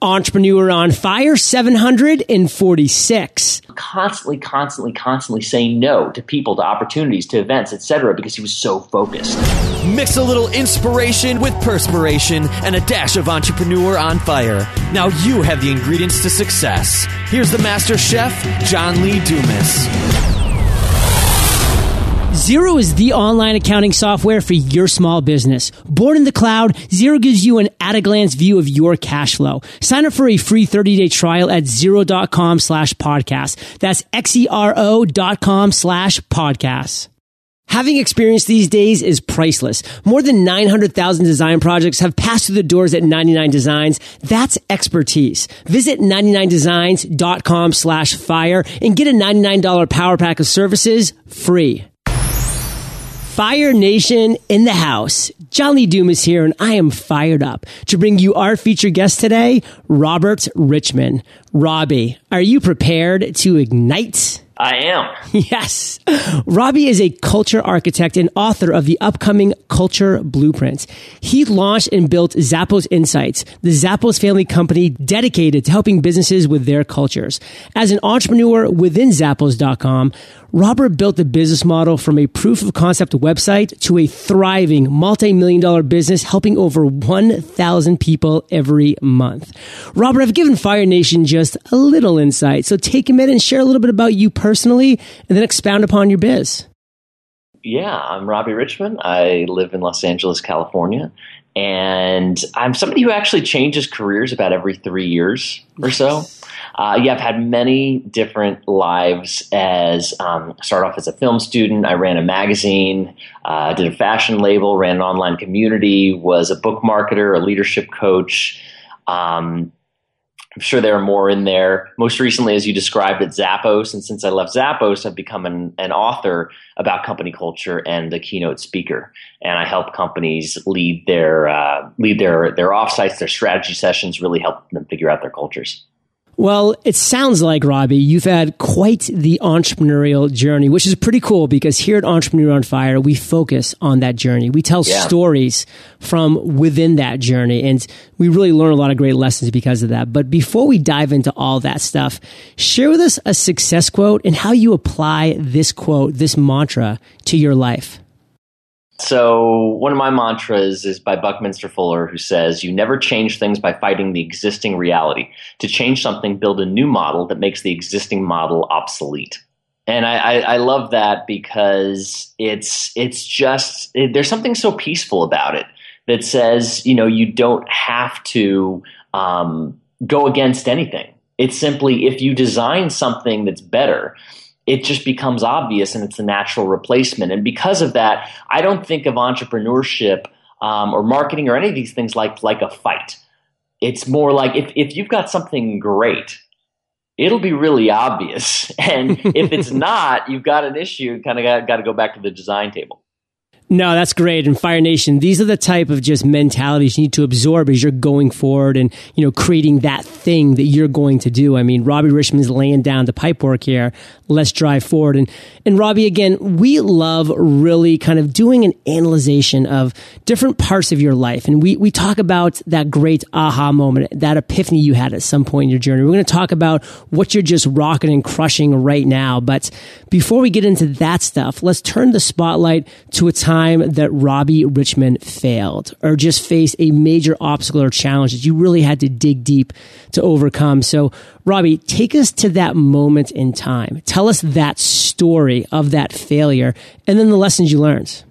Entrepreneur on Fire 746. Constantly, constantly, constantly saying no to people, to opportunities, to events, etc., because he was so focused. Mix a little inspiration with perspiration and a dash of entrepreneur on fire. Now you have the ingredients to success. Here's the master chef, John Lee Dumas. Xero is the online accounting software for your small business. Born in the cloud, Xero gives you an at a glance view of your cash flow. Sign up for a free 30 day trial at xero.com slash podcast. That's X-E-R-O dot com slash podcast. Having experience these days is priceless. More than 900,000 design projects have passed through the doors at 99 Designs. That's expertise. Visit 99designs.com slash fire and get a $99 power pack of services free. Fire Nation in the house. John Lee Dumas here, and I am fired up to bring you our featured guest today, Robert Richman. Robbie, are you prepared to ignite? I am. Yes. Robbie is a culture architect and author of the upcoming Culture Blueprint. He launched and built Zappos Insights, the Zappos family company dedicated to helping businesses with their cultures. As an entrepreneur within Zappos.com, Robert built the business model from a proof of concept website to a thriving multi-million dollar business helping over 1,000 people every month. Robert, I've given Fire Nation just a little insight. So take a minute and share a little bit about you personally and then expound upon your biz. Yeah, I'm Robbie Richman. I live in Los Angeles, California. And I'm somebody who actually changes careers about every three years or so. Uh, yeah, I've had many different lives. As um, start off as a film student, I ran a magazine, uh, did a fashion label, ran an online community, was a book marketer, a leadership coach. Um, I'm sure there are more in there. Most recently, as you described at Zappos, and since I left Zappos, I've become an, an author about company culture and a keynote speaker. And I help companies lead their uh, lead their their offsites, their strategy sessions, really help them figure out their cultures. Well, it sounds like, Robbie, you've had quite the entrepreneurial journey, which is pretty cool because here at Entrepreneur on Fire, we focus on that journey. We tell yeah. stories from within that journey and we really learn a lot of great lessons because of that. But before we dive into all that stuff, share with us a success quote and how you apply this quote, this mantra to your life. So, one of my mantras is by Buckminster Fuller, who says, You never change things by fighting the existing reality. To change something, build a new model that makes the existing model obsolete. And I, I, I love that because it's it's just it, there's something so peaceful about it that says you know you don't have to um, go against anything. It's simply if you design something that's better, it just becomes obvious and it's a natural replacement. And because of that, I don't think of entrepreneurship um, or marketing or any of these things like like a fight. It's more like if, if you've got something great, it'll be really obvious. And if it's not, you've got an issue, kind of got, got to go back to the design table. No, that's great. And Fire Nation, these are the type of just mentalities you need to absorb as you're going forward and, you know, creating that thing that you're going to do. I mean, Robbie Richman's laying down the pipe work here. Let's drive forward. And, and Robbie, again, we love really kind of doing an analyzation of different parts of your life. And we, we talk about that great aha moment, that epiphany you had at some point in your journey. We're going to talk about what you're just rocking and crushing right now. But before we get into that stuff, let's turn the spotlight to a time time that Robbie Richman failed or just faced a major obstacle or challenge that you really had to dig deep to overcome. So, Robbie, take us to that moment in time. Tell us that story of that failure and then the lessons you learned.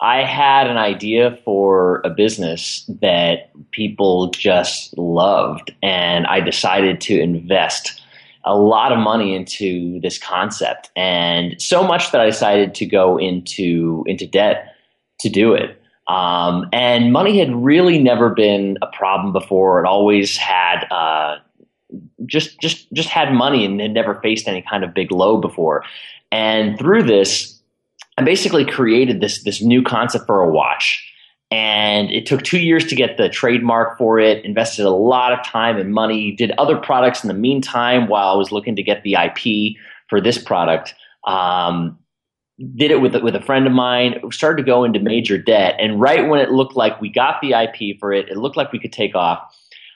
I had an idea for a business that people just loved, and I decided to invest a lot of money into this concept and so much that I decided to go into into debt to do it. Um, and money had really never been a problem before. It always had uh, just just just had money and had never faced any kind of big low before. And through this, I basically created this this new concept for a watch and it took two years to get the trademark for it invested a lot of time and money did other products in the meantime while i was looking to get the ip for this product. Um, did it with, with a friend of mine started to go into major debt. And right when it looked like we got the ip for it it looked like we could take off.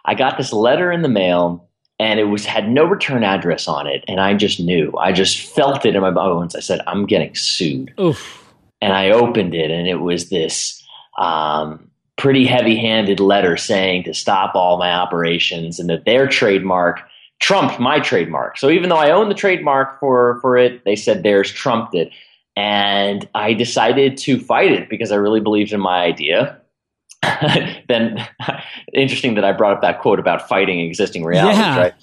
I got this letter in the mail and it was had no return address on it. And i just knew i just felt it in my bones. I said i'm getting sued. Oof. and i opened it and it was this um, pretty heavy-handed letter saying to stop all my operations and that their trademark trumped my trademark. So even though i own the trademark for for it they said theirs trumped it. And i decided to fight it because i really believed in my idea then interesting that I brought up that quote about fighting existing realities, Yeah. right?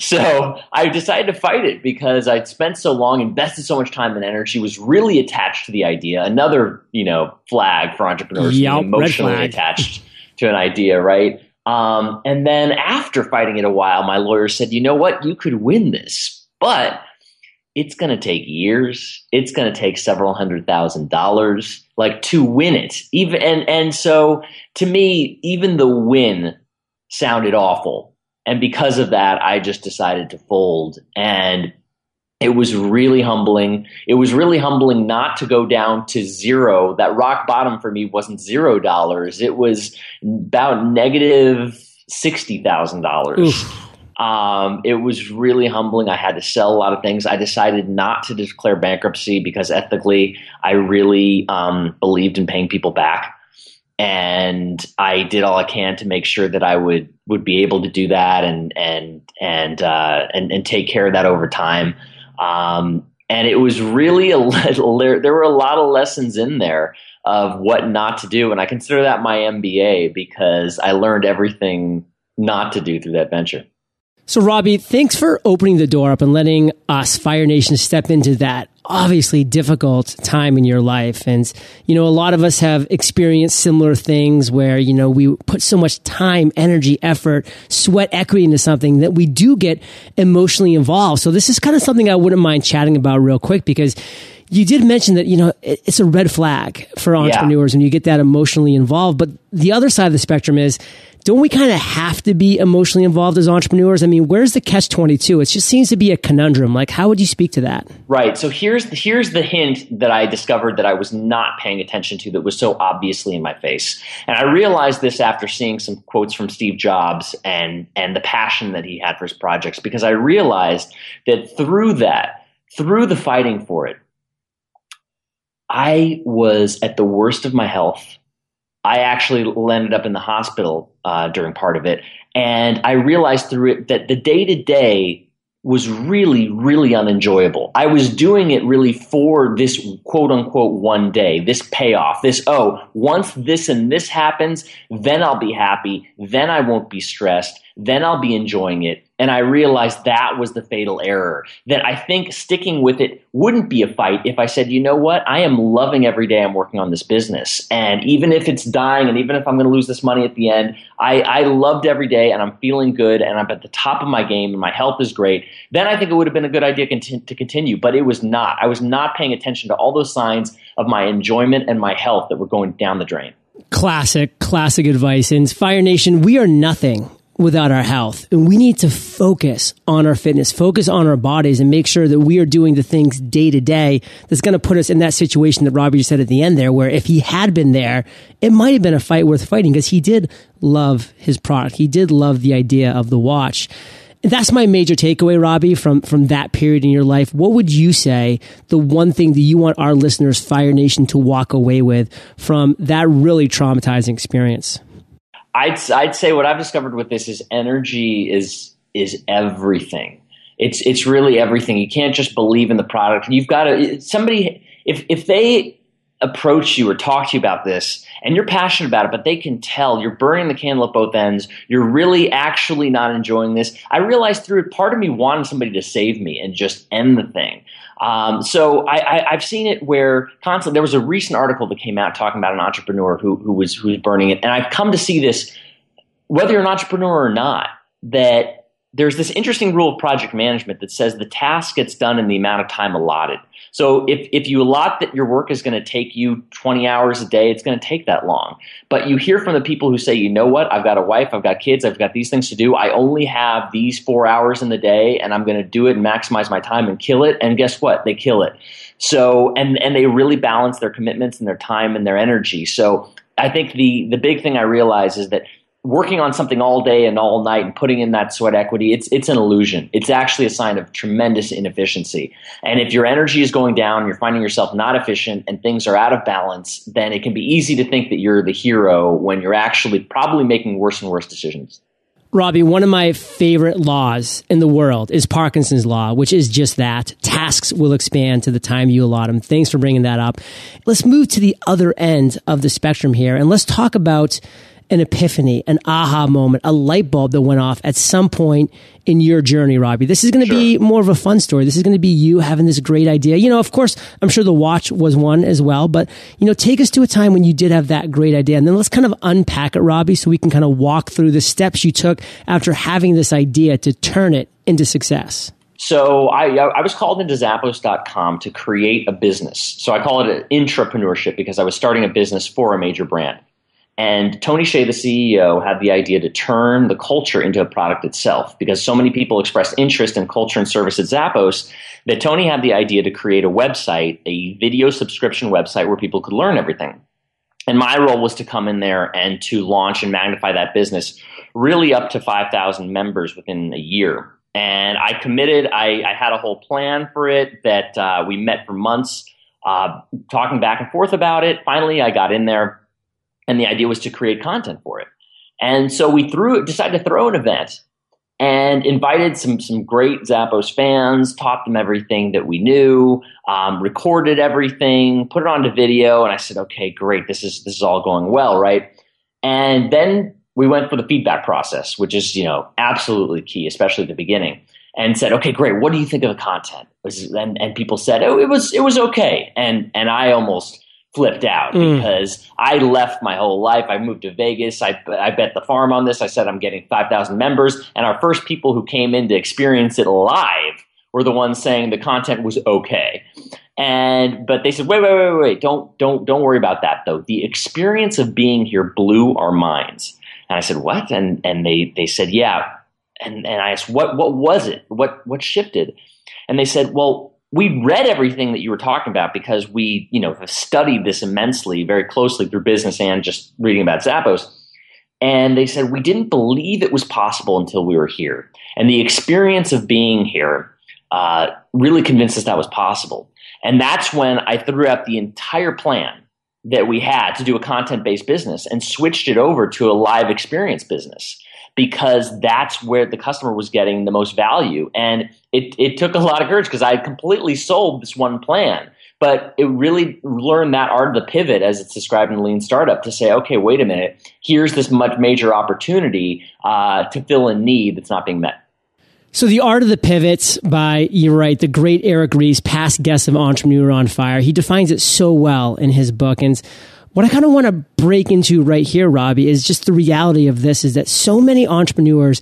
So I decided to fight it because I'd spent so long, invested so much time and energy, was really attached to the idea. Another, you know, flag for entrepreneurs being emotionally attached to an idea, right? Um, and then after fighting it a while, my lawyer said, you know what, you could win this, but it's going to take years. It's going to take several hundred thousand dollars, like to win it. Even and and so to me, even the win sounded awful, and because of that, I just decided to fold. And it was really humbling. It was really humbling not to go down to zero. That rock bottom for me wasn't zero dollars. It was about negative sixty thousand dollars. Um, it was really humbling. I had to sell a lot of things. I decided not to declare bankruptcy because ethically, I really um, believed in paying people back, and I did all I can to make sure that I would would be able to do that and and and uh, and, and take care of that over time. Um, and it was really a there were a lot of lessons in there of what not to do, and I consider that my MBA because I learned everything not to do through that venture. So, Robbie, thanks for opening the door up and letting us, Fire Nation, step into that obviously difficult time in your life. And, you know, a lot of us have experienced similar things where, you know, we put so much time, energy, effort, sweat equity into something that we do get emotionally involved. So, this is kind of something I wouldn't mind chatting about real quick because you did mention that, you know, it's a red flag for entrepreneurs when you get that emotionally involved. But the other side of the spectrum is, don't we kind of have to be emotionally involved as entrepreneurs? I mean, where's the catch 22? It just seems to be a conundrum. Like, how would you speak to that? Right. So here's here's the hint that I discovered that I was not paying attention to that was so obviously in my face. And I realized this after seeing some quotes from Steve Jobs and and the passion that he had for his projects because I realized that through that, through the fighting for it, I was at the worst of my health. I actually ended up in the hospital uh, during part of it, and I realized through it that the day to day was really, really unenjoyable. I was doing it really for this quote unquote one day, this payoff, this, oh, once this and this happens, then I'll be happy, then I won't be stressed, then I'll be enjoying it. And I realized that was the fatal error. That I think sticking with it wouldn't be a fight if I said, you know what, I am loving every day I'm working on this business. And even if it's dying and even if I'm going to lose this money at the end, I, I loved every day and I'm feeling good and I'm at the top of my game and my health is great. Then I think it would have been a good idea to continue. But it was not. I was not paying attention to all those signs of my enjoyment and my health that were going down the drain. Classic, classic advice. And Fire Nation, we are nothing without our health. And we need to focus on our fitness, focus on our bodies, and make sure that we are doing the things day to day that's going to put us in that situation that Robbie just said at the end there, where if he had been there, it might have been a fight worth fighting because he did love his product. He did love the idea of the watch. That's my major takeaway, Robbie, from, from that period in your life. What would you say the one thing that you want our listeners, Fire Nation, to walk away with from that really traumatizing experience? I'd I'd say what I've discovered with this is energy is is everything. It's it's really everything. You can't just believe in the product. You've got to somebody if if they approach you or talk to you about this and you're passionate about it, but they can tell you're burning the candle at both ends. You're really actually not enjoying this. I realized through it, part of me wanted somebody to save me and just end the thing. Um, so I, I've seen it where constantly there was a recent article that came out talking about an entrepreneur who, who was who was burning it, and I've come to see this, whether you're an entrepreneur or not, that there's this interesting rule of project management that says the task gets done in the amount of time allotted. So if, if you allot that your work is going to take you 20 hours a day, it's going to take that long. But you hear from the people who say, you know what, I've got a wife, I've got kids, I've got these things to do. I only have these four hours in the day and I'm going to do it and maximize my time and kill it. And guess what? They kill it. So, and, and they really balance their commitments and their time and their energy. So I think the, the big thing I realize is that working on something all day and all night and putting in that sweat equity, it's it's an illusion. It's actually a sign of tremendous inefficiency. And if your energy is going down, you're finding yourself not efficient and things are out of balance, then it can be easy to think that you're the hero when you're actually probably making worse and worse decisions. Robbie, one of my favorite laws in the world is Parkinson's law, which is just that. Tasks will expand to the time you allot them. Thanks for bringing that up. Let's move to the other end of the spectrum here and let's talk about an epiphany, an aha moment, a light bulb that went off at some point in your journey, Robbie. This is going to sure. be more of a fun story. This is going to be you having this great idea. You know, of course, I'm sure the watch was one as well, but you know, take us to a time when you did have that great idea. And then let's kind of unpack it, Robbie, so we can kind of walk through the steps you took after having this idea to turn it into success. So I, uh, I was called into Zappos.com to create a business. So I call it an intrapreneurship because I was starting a business for a major brand. And Tony Hsieh, the CEO, had the idea to turn the culture into a product itself because so many people expressed interest in culture and service at Zappos that Tony had the idea to create a website, a video subscription website where people could learn everything. And my role was to come in there and to launch and magnify that business really up to 5,000 members within a year. And I committed, I, I had a whole plan for it that uh, we met for months, uh, talking back and forth about it. Finally, I got in there and the idea was to create content for it. And so we threw decided to throw an event and invited some some great Zappos fans, taught them everything that we knew, um, recorded everything, put it onto video, and I said, okay, great, this is this is all going well, right? And then we went for the feedback process, which is you know absolutely key, especially at the beginning. And said, okay, great. What do you think of the content? And, and people said, oh, it was it was okay. And and I almost flipped out mm. because I left my whole life. I moved to Vegas. I, I bet the farm on this. I said I'm getting 5,000 members. And our first people who came in to experience it live were the ones saying the content was okay. And but they said, wait, wait, wait, wait, don't don't don't worry about that though. The experience of being here blew our minds. And I said, what? And and they they said, yeah. And and I asked, what what was it? What what shifted? And they said, well, we read everything that you were talking about because we, you know, have studied this immensely, very closely through business and just reading about Zappos. And they said we didn't believe it was possible until we were here, and the experience of being here uh, really convinced us that was possible. And that's when I threw out the entire plan that we had to do a content based business and switched it over to a live experience business because that's where the customer was getting the most value. And it, it took a lot of courage because I completely sold this one plan. But it really learned that art of the pivot, as it's described in Lean Startup, to say, okay, wait a minute, here's this much major opportunity uh, to fill a need that's not being met. So the art of the pivots by you're right, the great Eric Ries, past guest of Entrepreneur on Fire, he defines it so well in his book. And what I kind of want to break into right here, Robbie, is just the reality of this is that so many entrepreneurs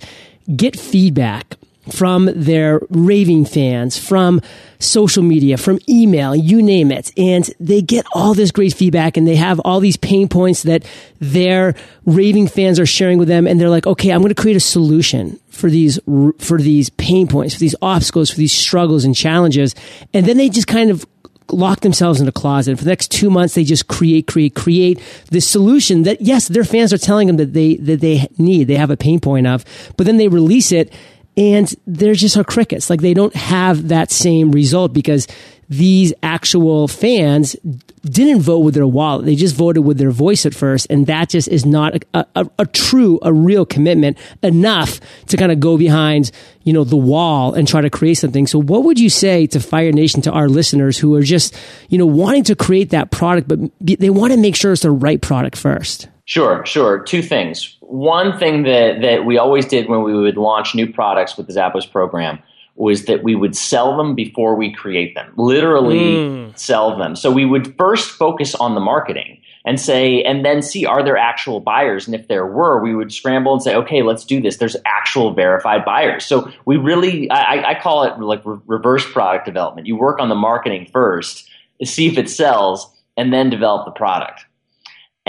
get feedback from their raving fans, from social media, from email, you name it. And they get all this great feedback and they have all these pain points that their raving fans are sharing with them. And they're like, okay, I'm going to create a solution for these, for these pain points, for these obstacles, for these struggles and challenges. And then they just kind of lock themselves in a closet. For the next two months, they just create, create, create the solution that yes, their fans are telling them that they that they need, they have a pain point of, but then they release it, and they're just are crickets. Like they don't have that same result because these actual fans didn't vote with their wallet. They just voted with their voice at first. And that just is not a, a, a true, a real commitment enough to kind of go behind, you know, the wall and try to create something. So what would you say to Fire Nation, to our listeners who are just, you know, wanting to create that product, but they want to make sure it's the right product first? Sure, sure. Two things. One thing that, that we always did when we would launch new products with the Zappos program was that we would sell them before we create them, literally mm. sell them. So we would first focus on the marketing and say, and then see, are there actual buyers? And if there were, we would scramble and say, okay, let's do this. There's actual verified buyers. So we really, I, I call it like re- reverse product development. You work on the marketing first, see if it sells, and then develop the product.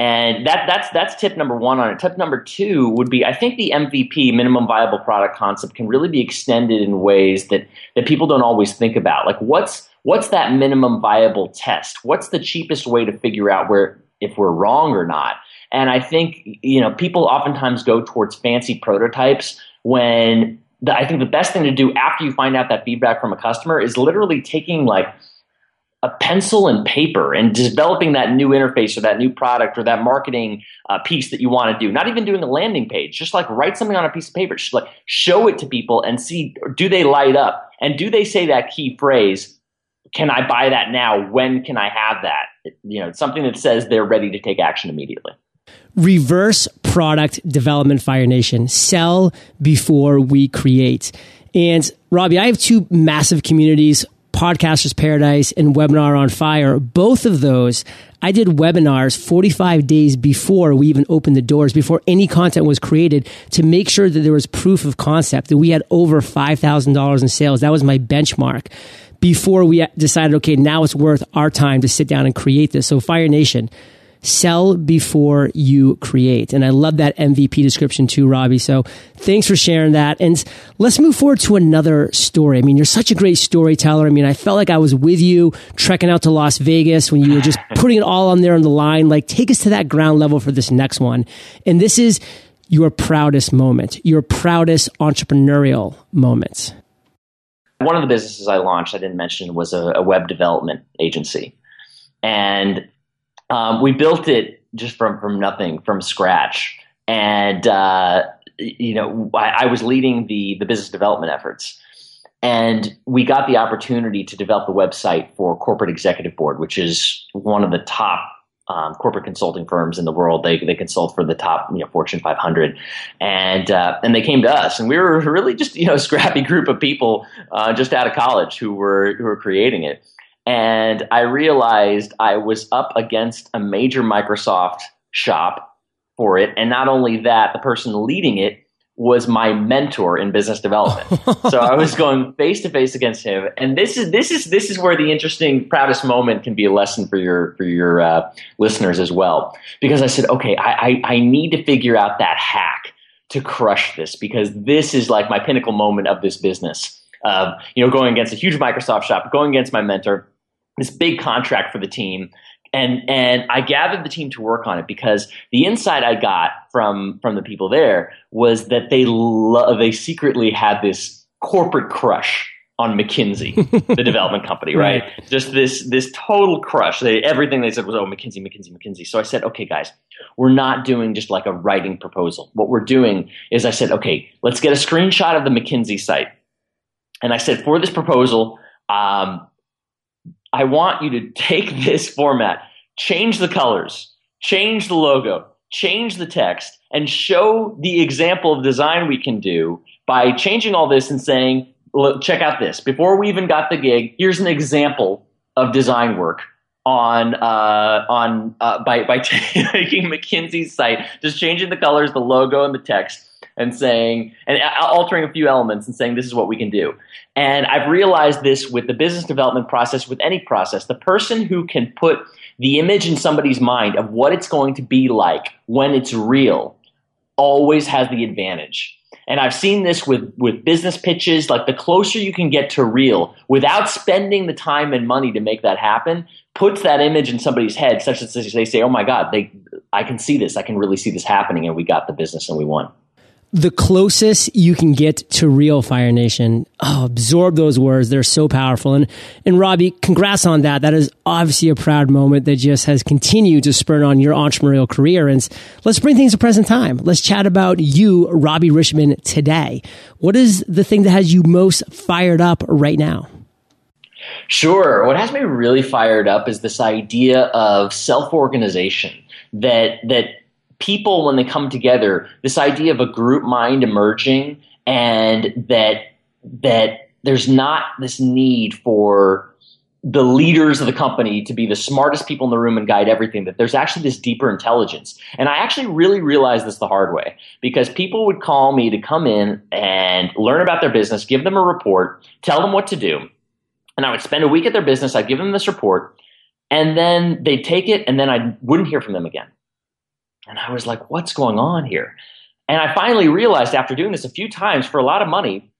And that, that's, that's tip number one on it. Tip number two would be I think the MVP, minimum viable product concept, can really be extended in ways that, that people don't always think about. Like, what's, what's that minimum viable test? What's the cheapest way to figure out where if we're wrong or not? And I think, you know, people oftentimes go towards fancy prototypes when the, I think the best thing to do after you find out that feedback from a customer is literally taking like a pencil and paper and developing that new interface or that new product or that marketing uh, piece that you want to do. Not even doing a landing page, just like write something on a piece of paper, just like show it to people and see do they light up and do they say that key phrase. Can I buy that now? When can I have that? You know, something that says they're ready to take action immediately reverse product development fire nation sell before we create and robbie i have two massive communities podcasters paradise and webinar on fire. Both of those i did webinars 45 days before we even opened the doors before any content was created to make sure that there was proof of concept that we had over $5000 in sales. That was my benchmark before we decided okay now it's worth our time to sit down and create this. So fire nation sell before you create. And I love that MVP description too, Robbie. So thanks for sharing that. And let's move forward to another story. I mean, you're such a great storyteller. I mean, I felt like I was with you trekking out to Las Vegas when you were just putting it all on there on the line. Like, take us to that ground level for this next one. And this is your proudest moment, your proudest entrepreneurial moments. One of the businesses I launched, I didn't mention, was a, a web development agency. And um, we built it just from from nothing, from scratch, and uh, you know, I, I, was leading the the business development efforts, and we got the opportunity to develop the website for Corporate Executive Board, which is one of the top um, corporate consulting firms in the world. They they consult for the top you know Fortune 500, and uh, and they came to us, and we were really just you know a scrappy group of people uh, just out of college who were who were creating it. And I realized I was up against a major Microsoft shop for it. And not only that, the person leading it was my mentor in business development. so I was going face to face against him. And this is this is this is where the interesting proudest moment can be a lesson for your for your uh, listeners as well. Because I said, okay, I, I, I need to figure out that hack to crush this because this is like my pinnacle moment of this business. Uh, you know, going against a huge Microsoft shop, going against my mentor, this big contract for the team. And and I gathered the team to work on it because the insight I got from from the people there was that they lo- they secretly had this corporate crush on McKinsey, the development company, right? right? Just this this total crush. They, everything they said was, "Oh, McKinsey, McKinsey, McKinsey." So I said, "Okay, guys, we're not doing just like a writing proposal. What we're doing is, I said, okay, let's get a screenshot of the McKinsey site." And I said, for this proposal, um, I want you to take this format, change the colors, change the logo, change the text, and show the example of design we can do by changing all this and saying, look, check out this. Before we even got the gig, here's an example of design work on uh, on uh, by by taking McKinsey's site, just changing the colors, the logo, and the text, and saying and altering a few elements and saying this is what we can do. And I've realized this with the business development process, with any process. The person who can put the image in somebody's mind of what it's going to be like when it's real always has the advantage. And I've seen this with, with business pitches. Like the closer you can get to real without spending the time and money to make that happen, puts that image in somebody's head such that they say, oh my God, they, I can see this. I can really see this happening. And we got the business and we won the closest you can get to real Fire Nation. Oh, absorb those words. They're so powerful. And, and Robbie, congrats on that. That is obviously a proud moment that just has continued to spur on your entrepreneurial career. And let's bring things to present time. Let's chat about you, Robbie Richman, today. What is the thing that has you most fired up right now? Sure. What has me really fired up is this idea of self organization that, that people when they come together, this idea of a group mind emerging and that that there's not this need for the leaders of the company to be the smartest people in the room and guide everything that there's actually this deeper intelligence. And i actually really realized this the hard way because people would call me to come in and learn about their business give them a report tell them what to do and i would spend a week at their business i'd give them this report and then they'd take it and then i wouldn't hear from them again and I was like, what's going on here? And I finally realized after doing this a few times for a lot of money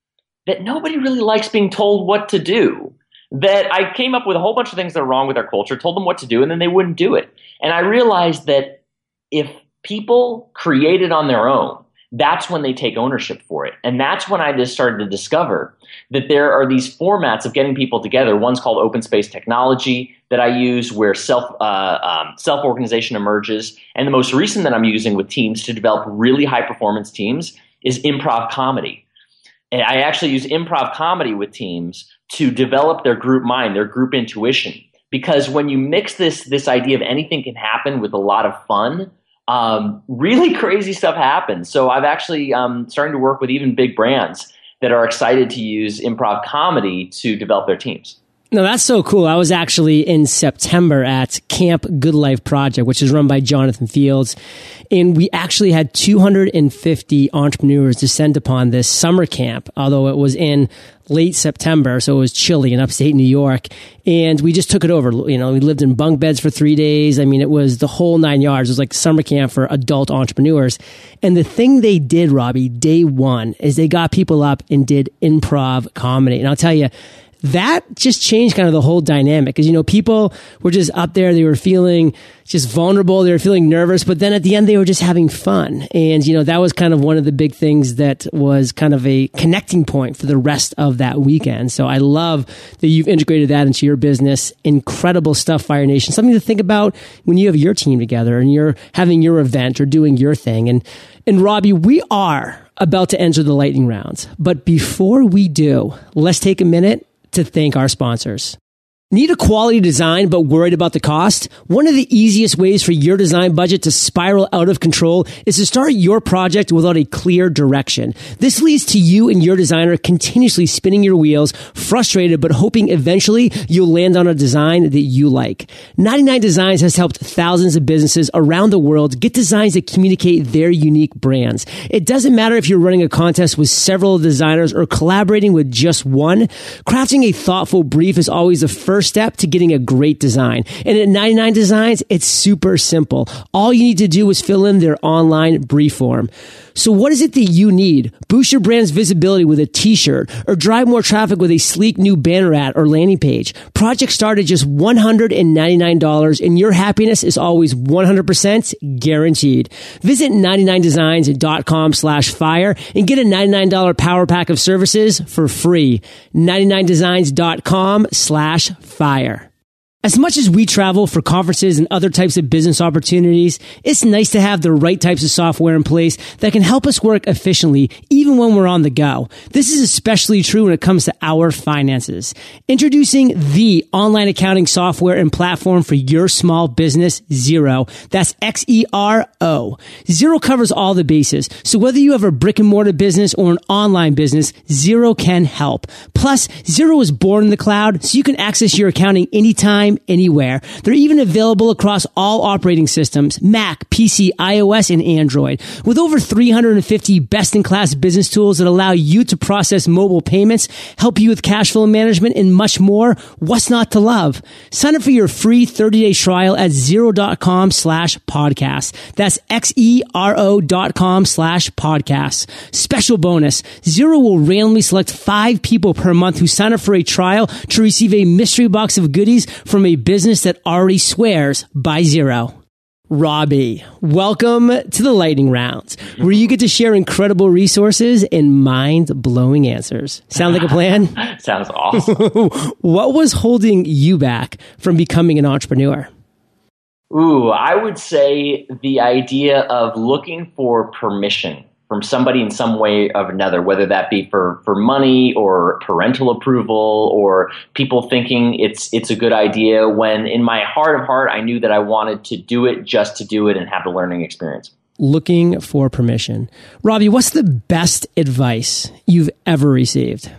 that nobody really likes being told what to do. That I came up with a whole bunch of things that are wrong with our culture, told them what to do, and then they wouldn't do it. And I realized that if people create it on their own that's when they take ownership for it. And that's when I just started to discover that there are these formats of getting people together. One's called open space technology that I use where self, uh, um, self organization emerges. And the most recent that I'm using with teams to develop really high performance teams is improv comedy. And I actually use improv comedy with teams to develop their group mind, their group intuition. Because when you mix this, this idea of anything can happen with a lot of fun, um, really crazy stuff happens. So I've actually um, starting to work with even big brands that are excited to use improv comedy to develop their teams. No, that's so cool. I was actually in September at Camp Good Life Project, which is run by Jonathan Fields. And we actually had 250 entrepreneurs descend upon this summer camp, although it was in late September, so it was chilly in upstate New York. And we just took it over. You know, we lived in bunk beds for three days. I mean, it was the whole nine yards. It was like summer camp for adult entrepreneurs. And the thing they did, Robbie, day one, is they got people up and did improv comedy. And I'll tell you, that just changed kind of the whole dynamic. Because you know people were just up there they were feeling just vulnerable they were feeling nervous but then at the end they were just having fun. And you know that was kind of one of the big things that was kind of a connecting point for the rest of that weekend. So i love that you've integrated that into your business. Incredible stuff fire nation. Something to think about when you have your team together and you're having your event or doing your thing. And and robbie we are about to enter the lightning rounds. But before we do let's take a minute to thank our sponsors. Need a quality design but worried about the cost? One of the easiest ways for your design budget to spiral out of control is to start your project without a clear direction. This leads to you and your designer continuously spinning your wheels, frustrated but hoping eventually you'll land on a design that you like. 99 Designs has helped thousands of businesses around the world get designs that communicate their unique brands. It doesn't matter if you're running a contest with several designers or collaborating with just one. Crafting a thoughtful brief is always the first first step to getting a great design. And at 99 Designs, it's super simple. All you need to do is fill in their online brief form. So what is it that you need? Boost your brand's visibility with a t-shirt or drive more traffic with a sleek new banner ad or landing page. Projects start at just $199 and your happiness is always 100% guaranteed. Visit 99designs.com slash fire and get a $99 power pack of services for free. 99designs.com slash fire fire. As much as we travel for conferences and other types of business opportunities, it's nice to have the right types of software in place that can help us work efficiently even when we're on the go. This is especially true when it comes to our finances. Introducing the online accounting software and platform for your small business, Xero. That's X-E-R-O. Xero covers all the bases. So whether you have a brick and mortar business or an online business, Xero can help. Zero Xero is born in the cloud, so you can access your accounting anytime anytime, anywhere. They're even available across all operating systems, Mac, PC, iOS, and Android. With over 350 best-in-class business tools that allow you to process mobile payments, help you with cash flow management, and much more, what's not to love? Sign up for your free 30-day trial at xero.com slash podcast. That's X-E-R-O dot com slash podcast. Special bonus, Xero will randomly select five people per month who sign up for a trial to receive a mystery box of goodies from a business that already swears by Xero. Robbie, welcome to the lightning rounds, where you get to share incredible resources and mind blowing answers. Sound like a plan? Sounds awesome. what was holding you back from becoming an entrepreneur? Ooh, I would say the idea of looking for permission from somebody in some way of another, whether that be for, for money or parental approval or people thinking it's it's a good idea when in my heart of heart I knew that I wanted to do it just to do it and have the learning experience. Looking for permission. Robbie, what's the best advice you've ever received?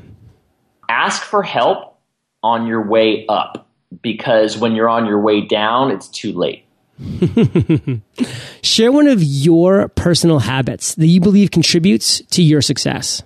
Ask for help on your way up because when you're on your way down, it's too late. Share one of your personal habits that you believe contributes to your success.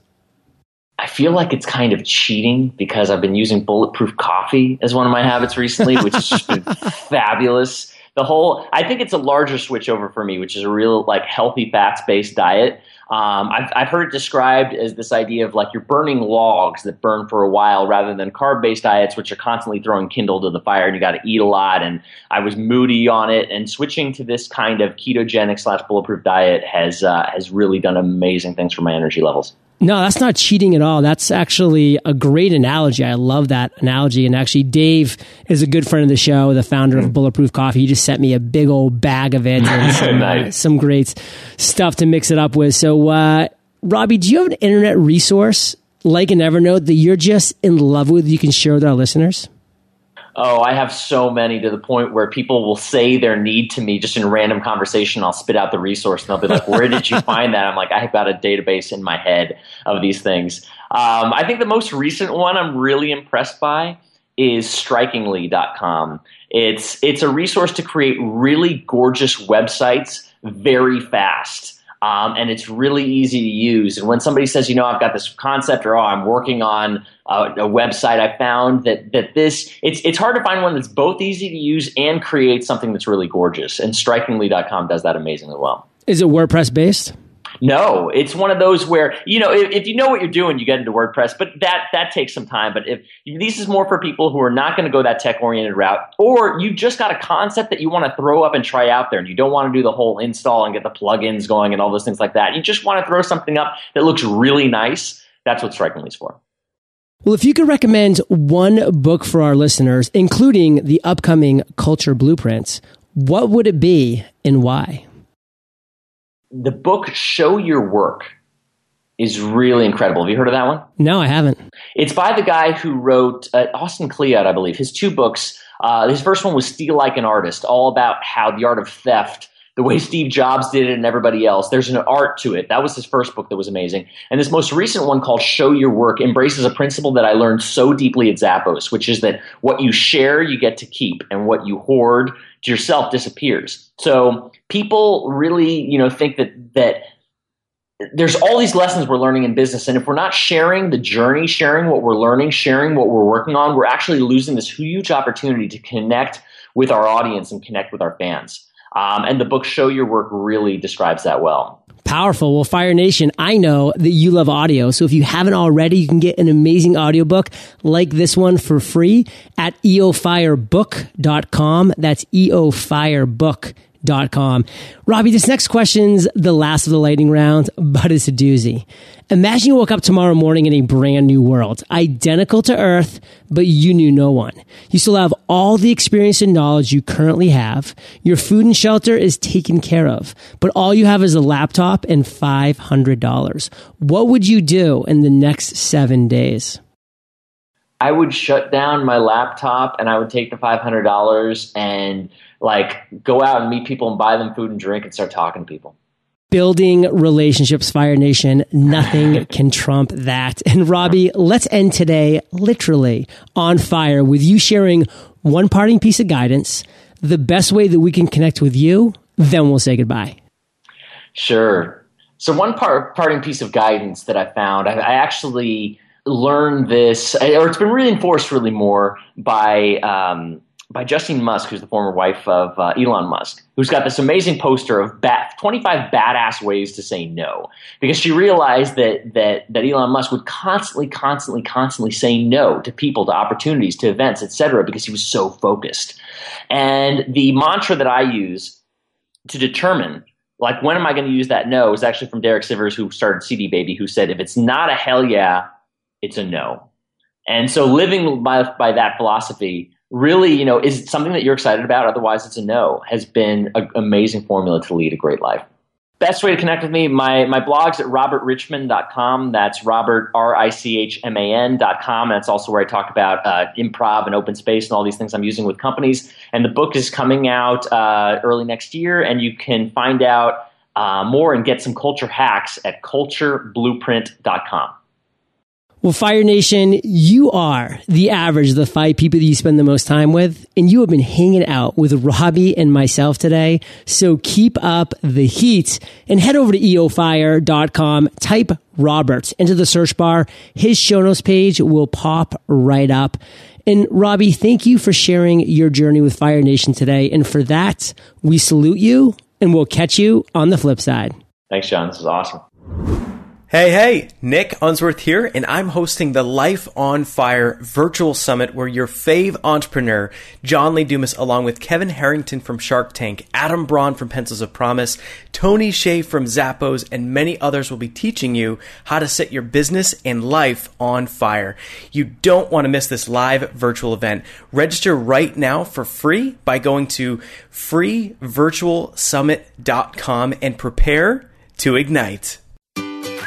I feel like it's kind of cheating because I've been using bulletproof coffee as one of my habits recently, which has been fabulous. The whole, I think it's a larger switch over for me, which is a real like healthy fats based diet. Um, I've, I've heard it described as this idea of like you're burning logs that burn for a while rather than carb based diets, which are constantly throwing kindle to the fire and you got to eat a lot. And I was moody on it. And switching to this kind of ketogenic slash bulletproof diet has, uh, has really done amazing things for my energy levels. No, that's not cheating at all. That's actually a great analogy. I love that analogy. And actually, Dave is a good friend of the show, the founder of Bulletproof Coffee. He just sent me a big old bag of it and some, nice. uh, some great stuff to mix it up with. So, uh, Robbie, do you have an internet resource like an Evernote that you're just in love with you can share with our listeners? Oh, I have so many to the point where people will say their need to me just in random conversation. I'll spit out the resource and they'll be like, Where did you find that? I'm like, I've got a database in my head of these things. Um, I think the most recent one I'm really impressed by is strikingly.com. It's, it's a resource to create really gorgeous websites very fast. Um, and it's really easy to use. And when somebody says, you know, I've got this concept, or oh, I'm working on a, a website, I found that that this it's it's hard to find one that's both easy to use and create something that's really gorgeous. And strikingly.com does that amazingly well. Is it WordPress based? No, it's one of those where you know if, if, you know what you're doing, you get into WordPress, but that that takes some time. But if this is more for people who are not going to go that tech oriented route, or you just got a concept that you want to throw up and try out there, and you don't want to do the whole install and get the plugins going and all those things like that. You just want to throw something up that looks really nice. That's what Strikingly is for. Well, if you could recommend one book for our listeners, including the upcoming Culture Blueprints, what would it be and why? the book Show Your Work is really incredible. Have you heard of that one? No, I haven't. It's by the guy who wrote uh, Austin Kleon, I believe. His two books. Uh, his first one was Steal Like an Artist, all about how the art of theft, the way Steve Jobs did it and everybody else. There's an art to it. That was his first book that was amazing. And this most recent one called Show Your Work embraces a principle that I learned so deeply at Zappos, which is that what you share, you get to keep, and what you hoard to yourself disappears. So people really, you know, think that that there's all these lessons we're learning in business and if we're not sharing the journey sharing what we're learning sharing what we're working on we're actually losing this huge opportunity to connect with our audience and connect with our fans um, and the book show your work really describes that well Powerful. Well, Fire Nation, I know that you love audio. So if you haven't already, you can get an amazing audiobook like this one for free at eofirebook.com. That's eofirebook.com com. Robbie, this next question's the last of the lightning round, but it's a doozy. Imagine you woke up tomorrow morning in a brand new world, identical to Earth, but you knew no one. You still have all the experience and knowledge you currently have. Your food and shelter is taken care of, but all you have is a laptop and $500. What would you do in the next seven days? I would shut down my laptop and I would take the $500 and like go out and meet people and buy them food and drink and start talking to people. Building relationships, Fire Nation. Nothing can trump that. And Robbie, let's end today literally on fire with you sharing one parting piece of guidance, the best way that we can connect with you, then we'll say goodbye. Sure. So, one part, parting piece of guidance that I found, I, I actually learned this, or it's been reinforced really more by um, by Justine Musk, who's the former wife of uh, Elon Musk, who's got this amazing poster of bat, 25 badass ways to say no. Because she realized that, that, that Elon Musk would constantly, constantly, constantly say no to people, to opportunities, to events, etc., because he was so focused. And the mantra that I use to determine like when am I going to use that no is actually from Derek Sivers, who started CD Baby, who said, if it's not a hell yeah, it's a no. And so living by, by that philosophy, really, you know, is something that you're excited about? Otherwise, it's a no. Has been an amazing formula to lead a great life. Best way to connect with me, my, my blog's at robertrichman.com. That's Robert, R I C H M A N.com. That's also where I talk about uh, improv and open space and all these things I'm using with companies. And the book is coming out uh, early next year, and you can find out uh, more and get some culture hacks at cultureblueprint.com. Well, Fire Nation, you are the average of the five people that you spend the most time with, and you have been hanging out with Robbie and myself today. So keep up the heat and head over to eofire.com, type Roberts into the search bar. His show notes page will pop right up. And Robbie, thank you for sharing your journey with Fire Nation today. And for that, we salute you and we'll catch you on the flip side. Thanks, John. This is awesome. Hey, hey, Nick Unsworth here, and I'm hosting the Life on Fire virtual summit where your fave entrepreneur, John Lee Dumas, along with Kevin Harrington from Shark Tank, Adam Braun from Pencils of Promise, Tony Hsieh from Zappos, and many others will be teaching you how to set your business and life on fire. You don't want to miss this live virtual event. Register right now for free by going to freevirtualsummit.com and prepare to ignite.